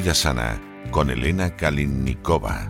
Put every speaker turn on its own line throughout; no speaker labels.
Vida Sana con Elena Kalinnikova.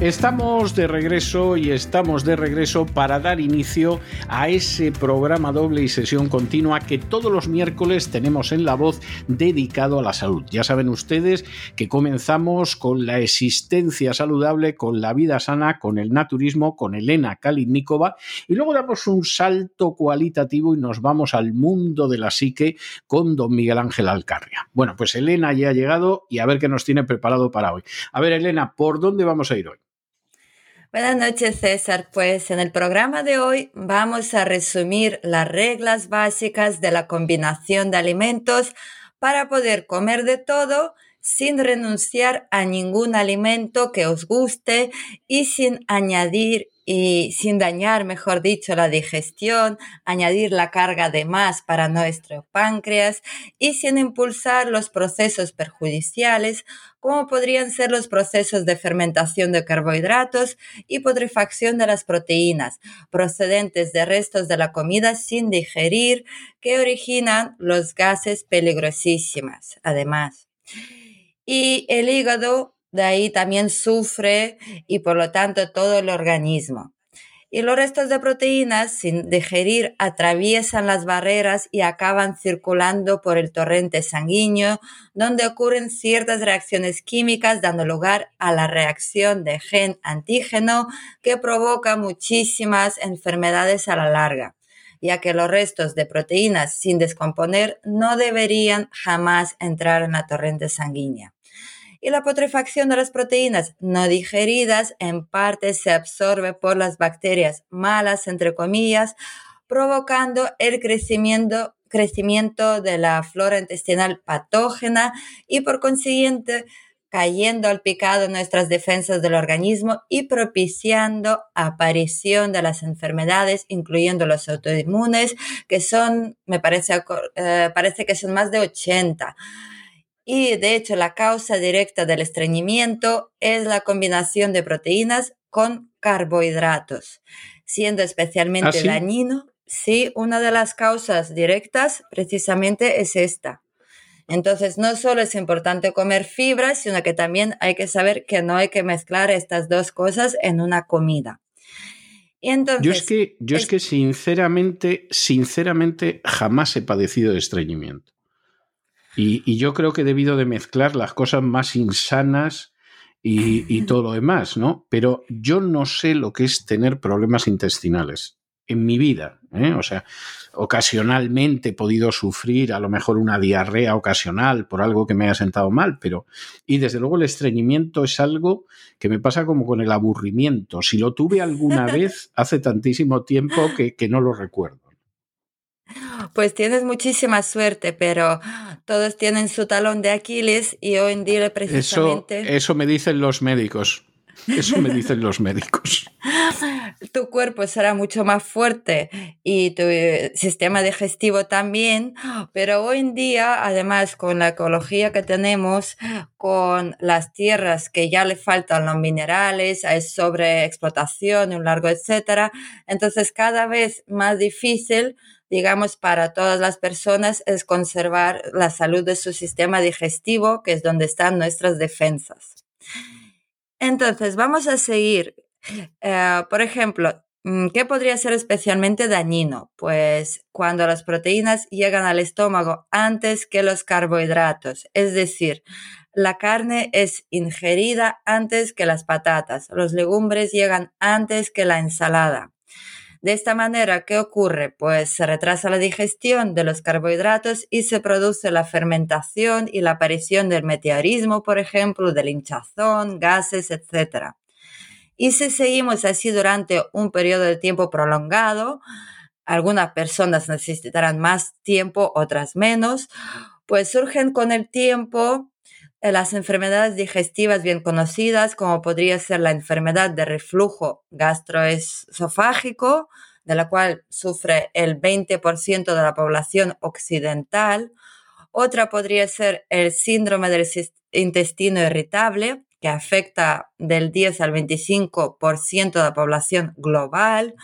Estamos de regreso y estamos de regreso para dar inicio a ese programa doble y sesión continua que todos los miércoles tenemos en La Voz dedicado a la salud. Ya saben ustedes que comenzamos con la existencia saludable, con la vida sana, con el naturismo, con Elena Kalinnikova y luego damos un salto cualitativo y nos vamos al mundo de la psique con don Miguel Ángel Alcarria. Bueno, pues Elena ya ha llegado y a ver qué nos tiene preparado para hoy. A ver, Elena, ¿por dónde vamos a ir hoy?
Buenas noches, César. Pues en el programa de hoy vamos a resumir las reglas básicas de la combinación de alimentos para poder comer de todo sin renunciar a ningún alimento que os guste y sin añadir y sin dañar, mejor dicho, la digestión, añadir la carga de más para nuestro páncreas y sin impulsar los procesos perjudiciales, como podrían ser los procesos de fermentación de carbohidratos y putrefacción de las proteínas, procedentes de restos de la comida sin digerir, que originan los gases peligrosísimas, además. Y el hígado de ahí también sufre y por lo tanto todo el organismo. Y los restos de proteínas, sin digerir, atraviesan las barreras y acaban circulando por el torrente sanguíneo, donde ocurren ciertas reacciones químicas, dando lugar a la reacción de gen-antígeno que provoca muchísimas enfermedades a la larga, ya que los restos de proteínas sin descomponer no deberían jamás entrar en la torrente sanguínea y la putrefacción de las proteínas no digeridas en parte se absorbe por las bacterias malas, entre comillas, provocando el crecimiento, crecimiento de la flora intestinal patógena y por consiguiente cayendo al picado nuestras defensas del organismo y propiciando aparición de las enfermedades, incluyendo los autoinmunes, que son, me parece, eh, parece que son más de 80 y de hecho la causa directa del estreñimiento es la combinación de proteínas con carbohidratos, siendo especialmente ¿Ah, dañino. Sí, una de las causas directas precisamente es esta. Entonces, no solo es importante comer fibras, sino que también hay que saber que no hay que mezclar estas dos cosas en una comida.
Y entonces, yo es que, yo es que sinceramente, sinceramente jamás he padecido de estreñimiento. Y, yo creo que he debido de mezclar las cosas más insanas y, todo lo demás, ¿no? Pero yo no sé lo que es tener problemas intestinales en mi vida. ¿eh? O sea, ocasionalmente he podido sufrir a lo mejor una diarrea ocasional por algo que me haya sentado mal, pero... Y desde luego el estreñimiento es algo que me pasa como con el aburrimiento. Si lo tuve alguna vez hace tantísimo tiempo que no lo recuerdo.
Pues tienes muchísima suerte, pero todos tienen su talón de Aquiles y hoy en día precisamente...
Eso, eso me dicen los médicos. Eso me dicen los médicos.
Tu cuerpo será mucho más fuerte y tu eh, sistema digestivo también, pero hoy en día, además, con la ecología que tenemos, con las tierras que ya le faltan los minerales, hay sobreexplotación y un largo etcétera, entonces cada vez más difícil digamos, para todas las personas es conservar la salud de su sistema digestivo, que es donde están nuestras defensas. Entonces, vamos a seguir. Eh, por ejemplo, mm, ¿qué podría ser especialmente dañino? Pues cuando las proteínas llegan al estómago antes que los carbohidratos, es decir, la carne es ingerida antes que las patatas, los legumbres llegan antes que la ensalada. De esta manera, ¿qué ocurre? Pues se retrasa la digestión de los carbohidratos y se produce la fermentación y la aparición del meteorismo, por ejemplo, del hinchazón, gases, etc. Y si seguimos así durante un periodo de tiempo prolongado, algunas personas necesitarán más tiempo, otras menos, pues surgen con el tiempo las enfermedades digestivas bien conocidas, como podría ser la enfermedad de reflujo gastroesofágico, de la cual sufre el 20% de la población occidental. Otra podría ser el síndrome del intestino irritable, que afecta del 10 al 25% de la población global.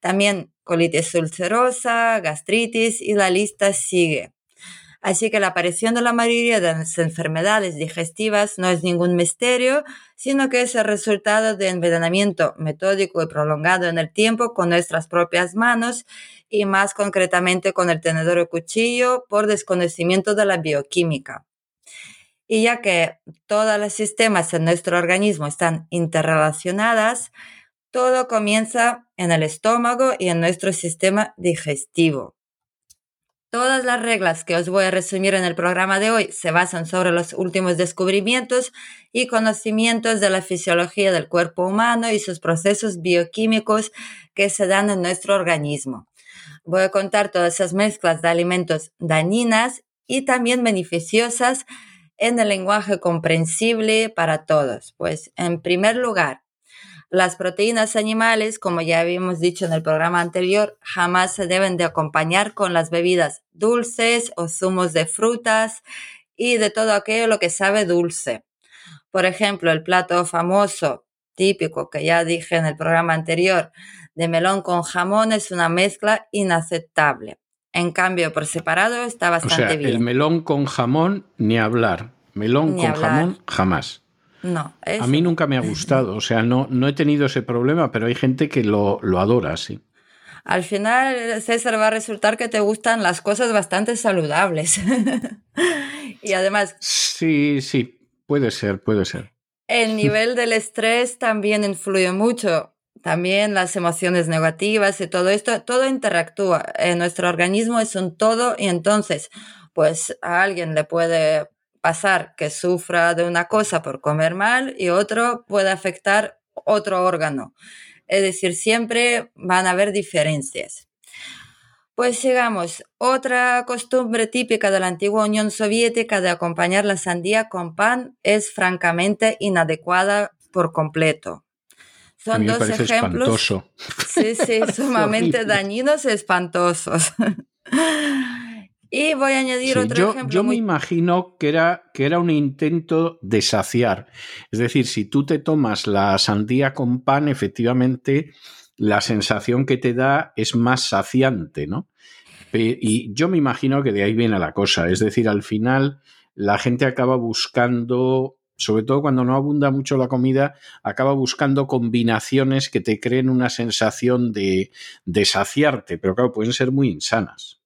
También colitis ulcerosa, gastritis y la lista sigue. Así que la aparición de la mayoría de las enfermedades digestivas no es ningún misterio, sino que es el resultado de envenenamiento metódico y prolongado en el tiempo con nuestras propias manos y más concretamente con el tenedor o cuchillo por desconocimiento de la bioquímica. Y ya que todos los sistemas en nuestro organismo están interrelacionadas, todo comienza en el estómago y en nuestro sistema digestivo. Todas las reglas que os voy a resumir en el programa de hoy se basan sobre los últimos descubrimientos y conocimientos de la fisiología del cuerpo humano y sus procesos bioquímicos que se dan en nuestro organismo. Voy a contar todas esas mezclas de alimentos dañinas y también beneficiosas en el lenguaje comprensible para todos. Pues en primer lugar, las proteínas animales, como ya habíamos dicho en el programa anterior, jamás se deben de acompañar con las bebidas dulces o zumos de frutas y de todo aquello lo que sabe dulce. Por ejemplo, el plato famoso, típico que ya dije en el programa anterior, de melón con jamón es una mezcla inaceptable. En cambio, por separado está bastante
o sea,
bien.
El melón con jamón, ni hablar. Melón con jamón, jamás.
No.
A mí nunca me ha gustado, o sea, no, no he tenido ese problema, pero hay gente que lo, lo adora, sí.
Al final, César, va a resultar que te gustan las cosas bastante saludables. y además...
Sí, sí, puede ser, puede ser.
El nivel del estrés también influye mucho. También las emociones negativas y todo esto, todo interactúa. En nuestro organismo es un todo y entonces, pues a alguien le puede pasar que sufra de una cosa por comer mal y otro puede afectar otro órgano. Es decir, siempre van a haber diferencias. Pues sigamos, otra costumbre típica de la antigua Unión Soviética de acompañar la sandía con pan es francamente inadecuada por completo.
Son dos ejemplos.
Sí, sí, sumamente dañinos y espantosos. Y voy a añadir otro
yo,
ejemplo.
Yo me imagino que era, que era un intento de saciar. Es decir, si tú te tomas la sandía con pan, efectivamente la sensación que te da es más saciante, ¿no? Y yo me imagino que de ahí viene la cosa. Es decir, al final la gente acaba buscando, sobre todo cuando no abunda mucho la comida, acaba buscando combinaciones que te creen una sensación de, de saciarte, pero claro, pueden ser muy insanas.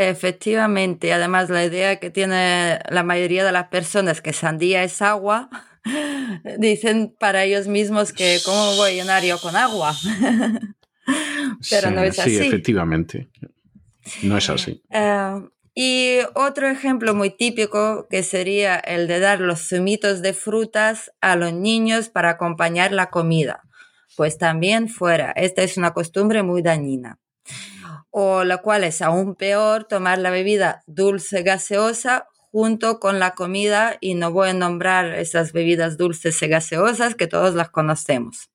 Efectivamente, además la idea que tiene la mayoría de las personas que sandía es agua, dicen para ellos mismos que cómo voy a llenar yo con agua. Pero no es así.
Sí, efectivamente. No es así.
Eh, y otro ejemplo muy típico que sería el de dar los zumitos de frutas a los niños para acompañar la comida. Pues también fuera. Esta es una costumbre muy dañina o la cual es aún peor tomar la bebida dulce gaseosa junto con la comida y no voy a nombrar esas bebidas dulces y gaseosas que todos las conocemos.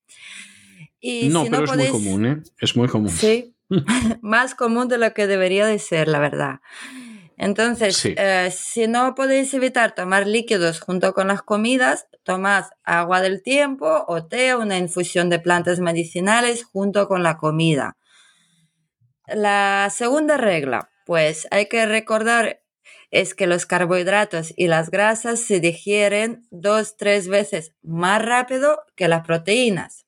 Y no, pero es muy común, ¿eh? Es muy común.
Sí, más común de lo que debería de ser, la verdad. Entonces, eh, si no podéis evitar tomar líquidos junto con las comidas, tomad agua del tiempo o té o una infusión de plantas medicinales junto con la comida. La segunda regla, pues hay que recordar es que los carbohidratos y las grasas se digieren dos, tres veces más rápido que las proteínas,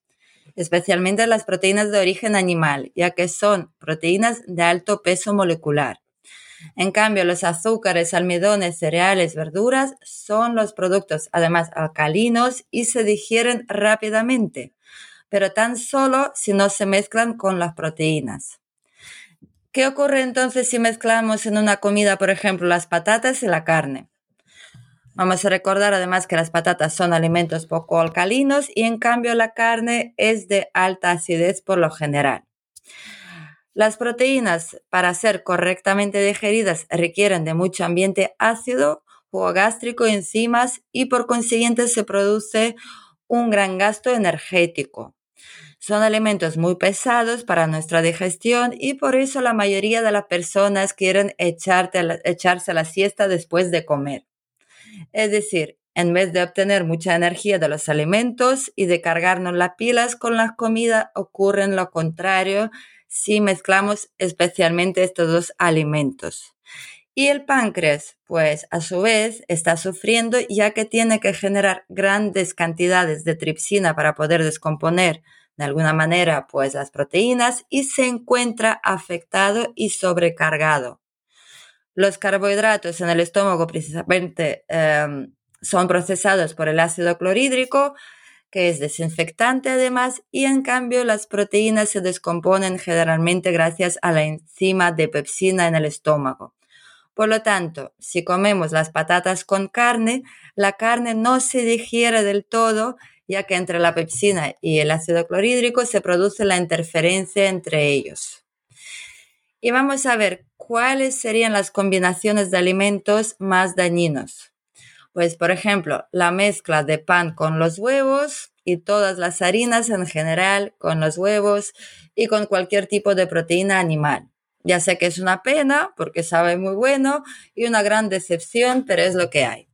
especialmente las proteínas de origen animal, ya que son proteínas de alto peso molecular. En cambio, los azúcares, almidones, cereales, verduras son los productos además alcalinos y se digieren rápidamente, pero tan solo si no se mezclan con las proteínas. ¿Qué ocurre entonces si mezclamos en una comida, por ejemplo, las patatas y la carne? Vamos a recordar además que las patatas son alimentos poco alcalinos y en cambio la carne es de alta acidez por lo general. Las proteínas para ser correctamente digeridas requieren de mucho ambiente ácido, jugo gástrico, enzimas y por consiguiente se produce un gran gasto energético. Son alimentos muy pesados para nuestra digestión y por eso la mayoría de las personas quieren echarse a la siesta después de comer. Es decir, en vez de obtener mucha energía de los alimentos y de cargarnos las pilas con la comida, ocurre lo contrario si mezclamos especialmente estos dos alimentos. Y el páncreas, pues a su vez, está sufriendo ya que tiene que generar grandes cantidades de tripsina para poder descomponer de alguna manera pues las proteínas y se encuentra afectado y sobrecargado. Los carbohidratos en el estómago precisamente em, son procesados por el ácido clorhídrico, que es desinfectante además, y en cambio las proteínas se descomponen generalmente gracias a la enzima de pepsina en el estómago. Por lo tanto, si comemos las patatas con carne, la carne no se digiere del todo, ya que entre la pepsina y el ácido clorhídrico se produce la interferencia entre ellos. Y vamos a ver cuáles serían las combinaciones de alimentos más dañinos. Pues, por ejemplo, la mezcla de pan con los huevos y todas las harinas en general con los huevos y con cualquier tipo de proteína animal. Ya sé que es una pena porque sabe muy bueno y una gran decepción, pero es lo que hay.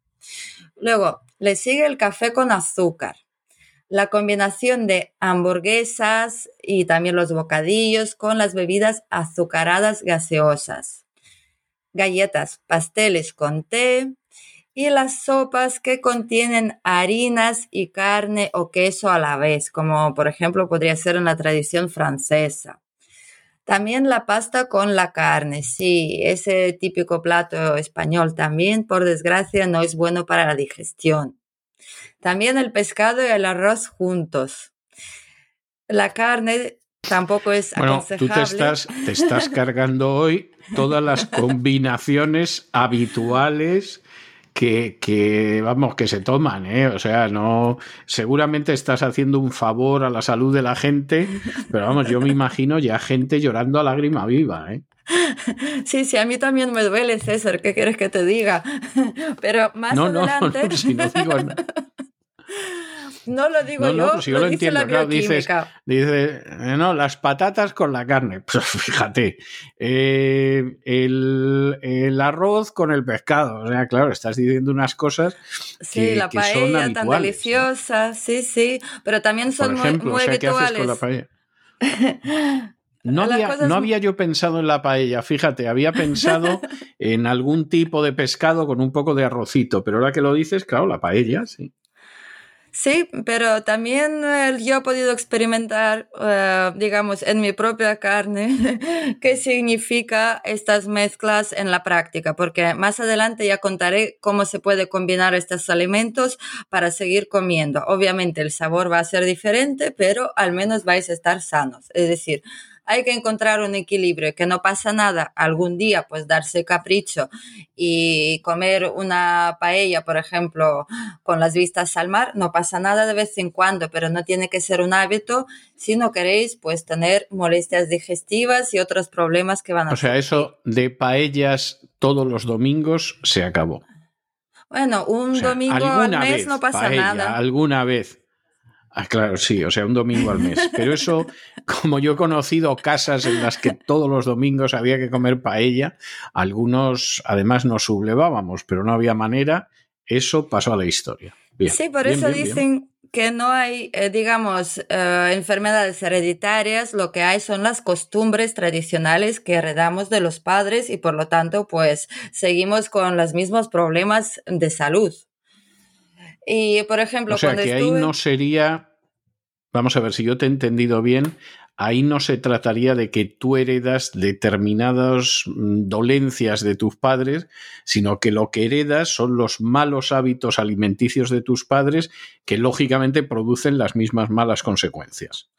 Luego, le sigue el café con azúcar la combinación de hamburguesas y también los bocadillos con las bebidas azucaradas gaseosas, galletas, pasteles con té y las sopas que contienen harinas y carne o queso a la vez, como por ejemplo podría ser en la tradición francesa. También la pasta con la carne, sí, ese típico plato español también, por desgracia, no es bueno para la digestión. También el pescado y el arroz juntos. La carne tampoco es
bueno, Tú te estás, te estás cargando hoy todas las combinaciones habituales que, que, vamos, que se toman, ¿eh? O sea, no, seguramente estás haciendo un favor a la salud de la gente, pero vamos, yo me imagino ya gente llorando a lágrima viva, ¿eh?
Sí, sí, a mí también me duele, César, ¿qué quieres que te diga? Pero más
no,
adelante...
No, no, si no digo
No lo digo yo, pues yo lo, entiendo, claro,
dices, dice, no, las patatas con la carne. Pues fíjate, eh, el, arroz con el pescado. O sea, claro, estás diciendo unas cosas
sí,
que,
la paella tan deliciosa, sí, sí, pero también son muy, muy habituales.
No había, no había, yo pensado en la paella, fíjate, había pensado en algún tipo de pescado con un poco de arrocito, pero ahora que lo dices, claro, la paella, sí.
Sí, pero también yo he podido experimentar, eh, digamos, en mi propia carne qué significa estas mezclas en la práctica, porque más adelante ya contaré cómo se puede combinar estos alimentos para seguir comiendo. Obviamente el sabor va a ser diferente, pero al menos vais a estar sanos. Es decir, hay que encontrar un equilibrio, que no pasa nada algún día, pues darse capricho y comer una paella, por ejemplo, con las vistas al mar, no pasa nada de vez en cuando, pero no tiene que ser un hábito si no queréis, pues tener molestias digestivas y otros problemas que van a
O sea, eso de paellas todos los domingos se acabó.
Bueno, un domingo al mes no pasa nada.
Alguna vez. Ah, claro, sí, o sea, un domingo al mes. Pero eso, como yo he conocido casas en las que todos los domingos había que comer paella, algunos además nos sublevábamos, pero no había manera, eso pasó a la historia.
sí, por eso dicen que no hay, eh, digamos, eh, enfermedades hereditarias, lo que hay son las costumbres tradicionales que heredamos de los padres y por lo tanto, pues seguimos con los mismos problemas de salud. Y, por ejemplo,
o sea, que ahí no sería vamos a ver si yo te he entendido bien, ahí no se trataría de que tú heredas determinadas mm, dolencias de tus padres, sino que lo que heredas son los malos hábitos alimenticios de tus padres que lógicamente producen las mismas malas consecuencias.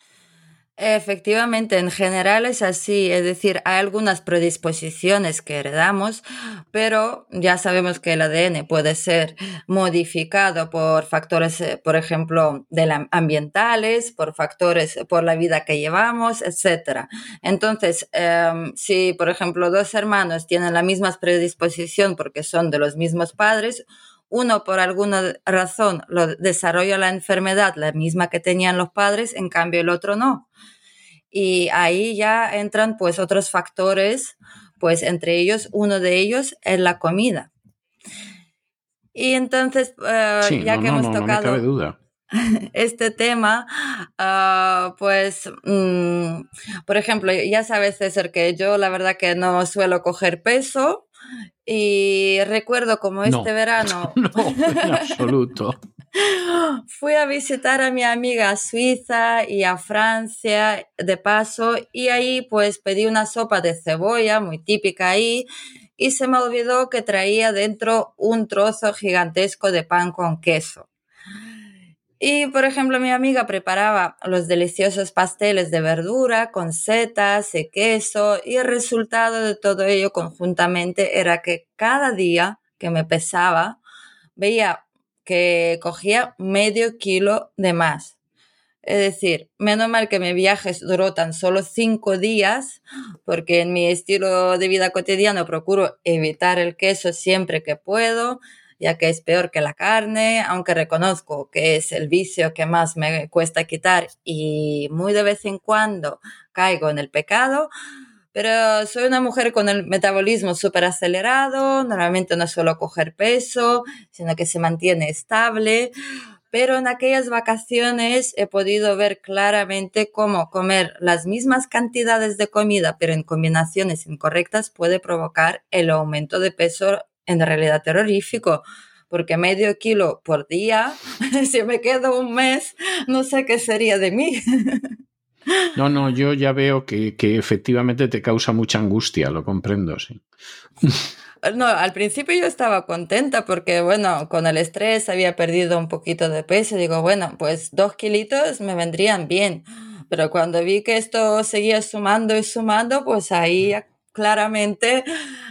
Efectivamente, en general es así, es decir, hay algunas predisposiciones que heredamos, pero ya sabemos que el ADN puede ser modificado por factores, eh, por ejemplo, ambientales, por factores, por la vida que llevamos, etc. Entonces, em, si, por ejemplo, dos hermanos tienen la misma predisposición porque son de los mismos padres, uno por alguna razón lo desarrolla la enfermedad la misma que tenían los padres, en cambio el otro no. Y ahí ya entran pues otros factores, pues entre ellos, uno de ellos es la comida. Y entonces, eh, ya que hemos tocado este tema, ah, pues, mm, por ejemplo, ya sabes, César, que yo la verdad que no suelo coger peso y recuerdo como este verano.
No, en absoluto.
Fui a visitar a mi amiga a Suiza y a Francia de paso y ahí pues pedí una sopa de cebolla muy típica ahí y se me olvidó que traía dentro un trozo gigantesco de pan con queso. Y, por ejemplo, mi amiga preparaba los deliciosos pasteles de verdura con setas y queso y el resultado de todo ello conjuntamente era que cada día que me pesaba veía que cogía medio kilo de más. Es decir, menos mal que mi viaje duró tan solo cinco días, porque en mi estilo de vida cotidiano procuro evitar el queso siempre que puedo, ya que es peor que la carne, aunque reconozco que es el vicio que más me cuesta quitar y muy de vez en cuando caigo en el pecado. Pero soy una mujer con el metabolismo súper acelerado, normalmente no suelo coger peso, sino que se mantiene estable. Pero en aquellas vacaciones he podido ver claramente cómo comer las mismas cantidades de comida, pero en combinaciones incorrectas, puede provocar el aumento de peso en realidad terrorífico, porque medio kilo por día, si me quedo un mes, no sé qué sería de mí.
No, no, yo ya veo que, que efectivamente te causa mucha angustia, lo comprendo, sí.
No, al principio yo estaba contenta porque, bueno, con el estrés había perdido un poquito de peso. Digo, bueno, pues dos kilitos me vendrían bien. Pero cuando vi que esto seguía sumando y sumando, pues ahí claramente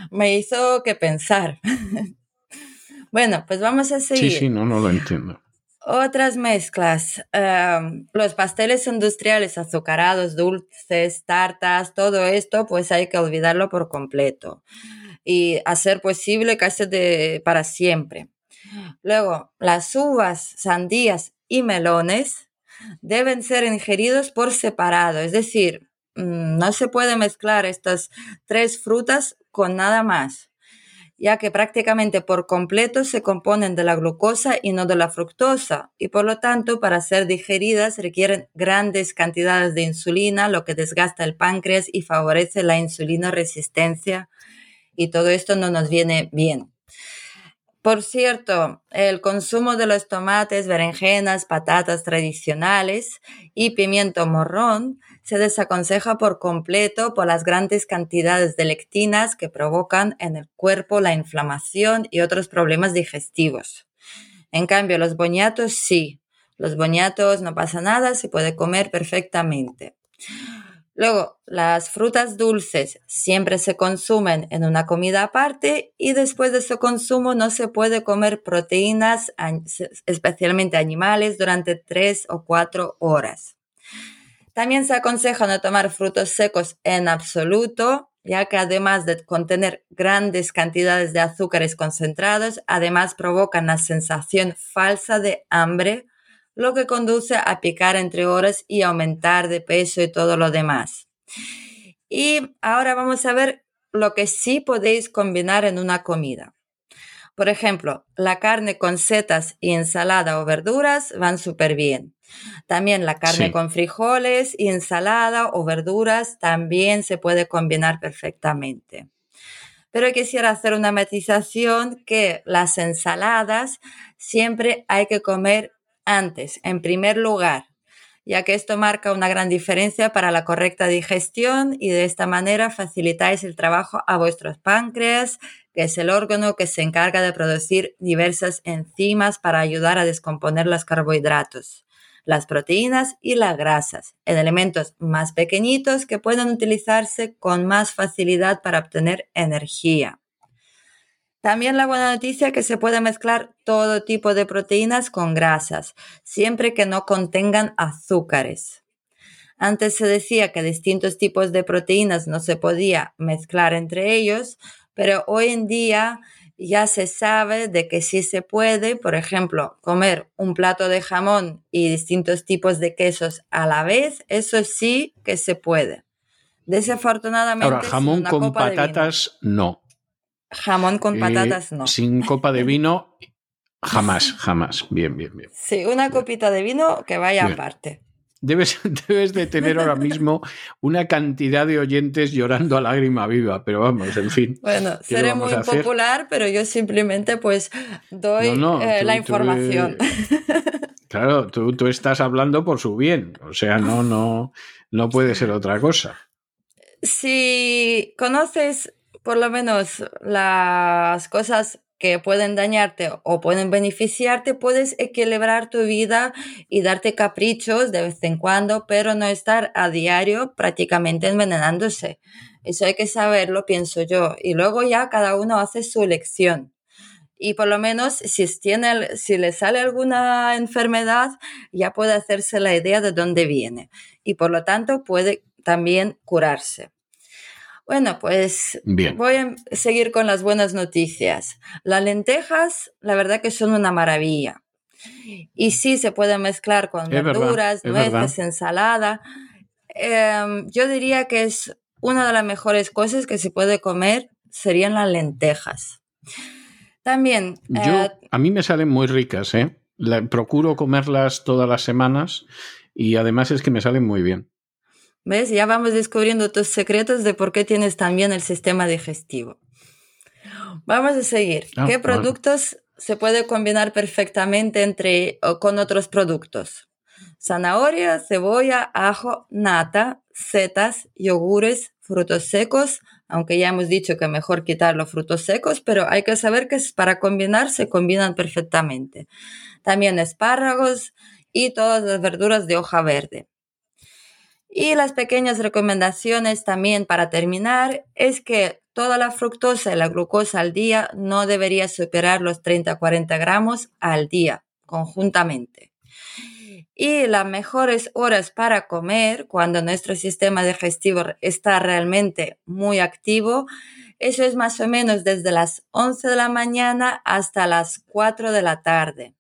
me hizo que pensar. bueno, pues vamos a seguir.
Sí, sí, no, no lo entiendo.
Otras mezclas, em, los pasteles industriales azucarados, dulces, tartas, todo esto, pues hay que olvidarlo por completo y hacer posible casi de, para siempre. Luego, las uvas, sandías y melones deben ser ingeridos por separado, es decir, no se puede mezclar estas tres frutas con nada más, ya que prácticamente por completo se componen de la glucosa y no de la fructosa, y por lo tanto para ser digeridas requieren grandes cantidades de insulina, lo que desgasta el páncreas y favorece la insulina resistencia, y todo esto no nos viene bien. Por cierto, el consumo de los tomates, berenjenas, patatas tradicionales y pimiento morrón se desaconseja por completo por las grandes cantidades de lectinas que provocan en el cuerpo la inflamación y otros problemas digestivos. En cambio, los boñatos sí. Los boñatos no pasa nada, se puede comer perfectamente. Luego, las frutas dulces siempre se consumen en una comida aparte y después de su consumo no se puede comer proteínas, especialmente animales, durante tres o cuatro horas. También se aconseja no tomar frutos secos en absoluto, ya que además de contener grandes cantidades de azúcares concentrados, además provocan la sensación falsa de hambre, lo que conduce a picar entre horas y aumentar de peso y todo lo demás. Y ahora vamos a ver lo que sí podéis combinar en una comida. Por ejemplo, la carne con setas y ensalada o verduras van súper bien. También la carne con frijoles y ensalada o verduras también se puede combinar perfectamente. Pero quisiera hacer una matización que las ensaladas siempre hay que comer antes, en primer lugar, ya que esto marca una gran diferencia para la correcta digestión y de esta manera facilitáis el trabajo a vuestros páncreas, que es el órgano que se encarga de producir diversas enzimas para ayudar a descomponer los carbohidratos, las proteínas y las grasas, en elementos más pequeñitos que pueden utilizarse con más facilidad para obtener energía. También la buena noticia es que se puede mezclar todo tipo de proteínas con grasas, siempre que no contengan azúcares. Antes se decía que distintos tipos de proteínas no se podía mezclar entre ellos, pero hoy en día ya se sabe de que sí se puede, por ejemplo, comer un plato de jamón y distintos tipos de quesos a la vez, eso sí que se puede. Desafortunadamente.
Ahora, jamón con patatas no.
Jamón con eh, patatas no.
Sin copa de vino, jamás, jamás. Bien, bien, bien.
Sí, una copita de vino que vaya aparte.
Debes, debes de tener ahora mismo una cantidad de oyentes llorando a lágrima viva, pero vamos, en fin.
Bueno, seré muy popular, pero yo simplemente pues doy eh, la información.
claro, tú, tú, estás hablando por su bien, o sea, no, no, no puede ser otra cosa.
Si conoces por lo menos las cosas que pueden dañarte o pueden beneficiarte, puedes equilibrar tu vida y darte caprichos de vez en cuando, pero no estar a diario prácticamente envenenándose. Eso hay que saberlo, pienso yo. Y luego ya cada uno hace su elección. Y por lo menos si, tiene, si le sale alguna enfermedad, ya puede hacerse la idea de dónde viene. Y por lo tanto puede también curarse. Bueno, pues voy a seguir con las buenas noticias. Las lentejas, la verdad que son una maravilla. Y sí se pueden mezclar con verduras, nueces, ensalada. Em, yo diría que es una de las mejores cosas que se puede comer serían las lentejas. También.
Eh, a mí me salen muy ricas, ¿eh? procuro comerlas todas las semanas y además es que me salen muy bien.
¿Ves? Ya vamos descubriendo tus secretos de por qué tienes también el sistema digestivo. Vamos a seguir. Ah, ¿Qué productos se puede combinar perfectamente entre o con otros productos? Zanahoria, cebolla, ajo, nata, setas, yogures, frutos secos, aunque ya hemos dicho que mejor quitar los frutos secos, pero hay que saber que para combinar se combinan perfectamente. También espárragos y todas las verduras de hoja verde. Y las pequeñas recomendaciones también para terminar es que toda la fructosa y la glucosa al día no debería superar los 30-40 gramos al día conjuntamente. Y las mejores horas para comer, cuando nuestro sistema digestivo está realmente muy activo, eso es más o menos desde las 11 de la mañana hasta las 4 de la tarde.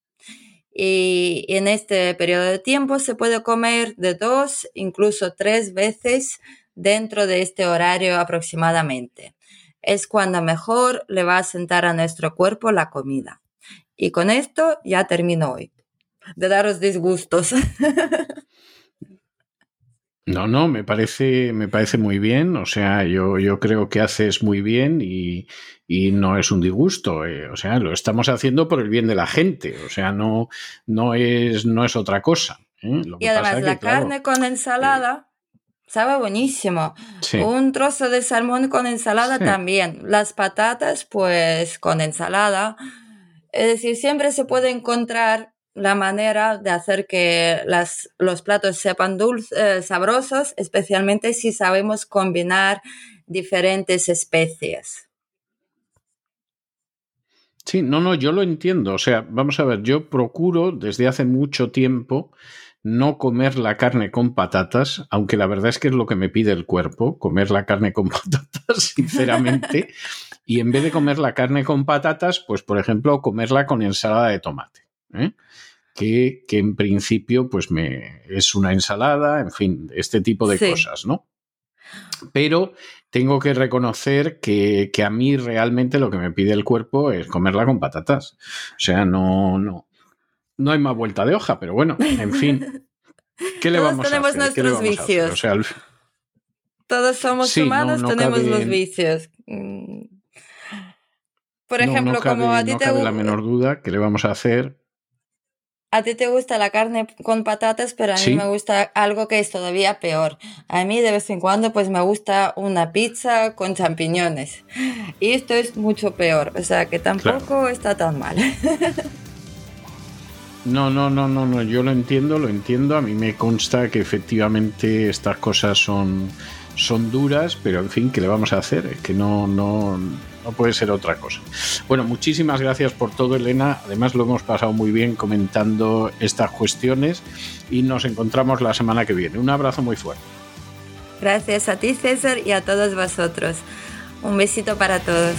Y en este periodo de tiempo se puede comer de dos, incluso tres veces dentro de este horario aproximadamente. Es cuando mejor le va a sentar a nuestro cuerpo la comida. Y con esto ya termino hoy. De daros disgustos.
No, no, me parece, me parece muy bien. O sea, yo, yo creo que haces muy bien y, no es un disgusto. Eh, o sea, lo estamos haciendo por el bien de la gente. O sea, no, no, es, no es otra cosa.
¿eh? y además, la carne con ensalada. sabe buenísimo. Un trozo de salmón con ensalada también. Las patatas, pues con ensalada. Es decir, siempre se puede encontrar la manera de hacer que las, los platos sepan dulces, eh, sabrosos, especialmente si sabemos combinar diferentes especies.
Sí, no, no, yo lo entiendo. O sea, vamos a ver, yo procuro desde hace mucho tiempo no comer la carne con patatas, aunque la verdad es que es lo que me pide el cuerpo, comer la carne con patatas, sinceramente. y en vez de comer la carne con patatas, pues por ejemplo, comerla con ensalada de tomate. ¿Eh? Que, que, en principio pues me, es una ensalada, en fin, este tipo de cosas, ¿no? Pero tengo que reconocer que, que, a mí realmente lo que me pide el cuerpo es comerla con patatas. O sea, no, no, no hay más vuelta de hoja, pero bueno, en fin. ¿Qué le vamos
a hacer? nuestros vicios. Todos somos humanos, tenemos los vicios. Mm. Por ejemplo, como a ti
te gusta. la menor duda que le vamos a hacer
a ti te gusta la carne con patatas, pero a mí me gusta algo que es todavía peor. A mí de vez en cuando pues me gusta una pizza con champiñones. Y esto es mucho peor, o sea que tampoco está tan mal.
No, no, no, no, no, yo lo entiendo, lo entiendo. A mí me consta que efectivamente estas cosas son, son duras, pero en fin, ¿qué le vamos a hacer? Es que no, no, no puede ser otra cosa. Bueno, muchísimas gracias por todo, Elena. Además, lo hemos pasado muy bien comentando estas cuestiones y nos encontramos la semana que viene. Un abrazo muy fuerte.
Gracias a ti, César, y a todos vosotros. Un besito para todos.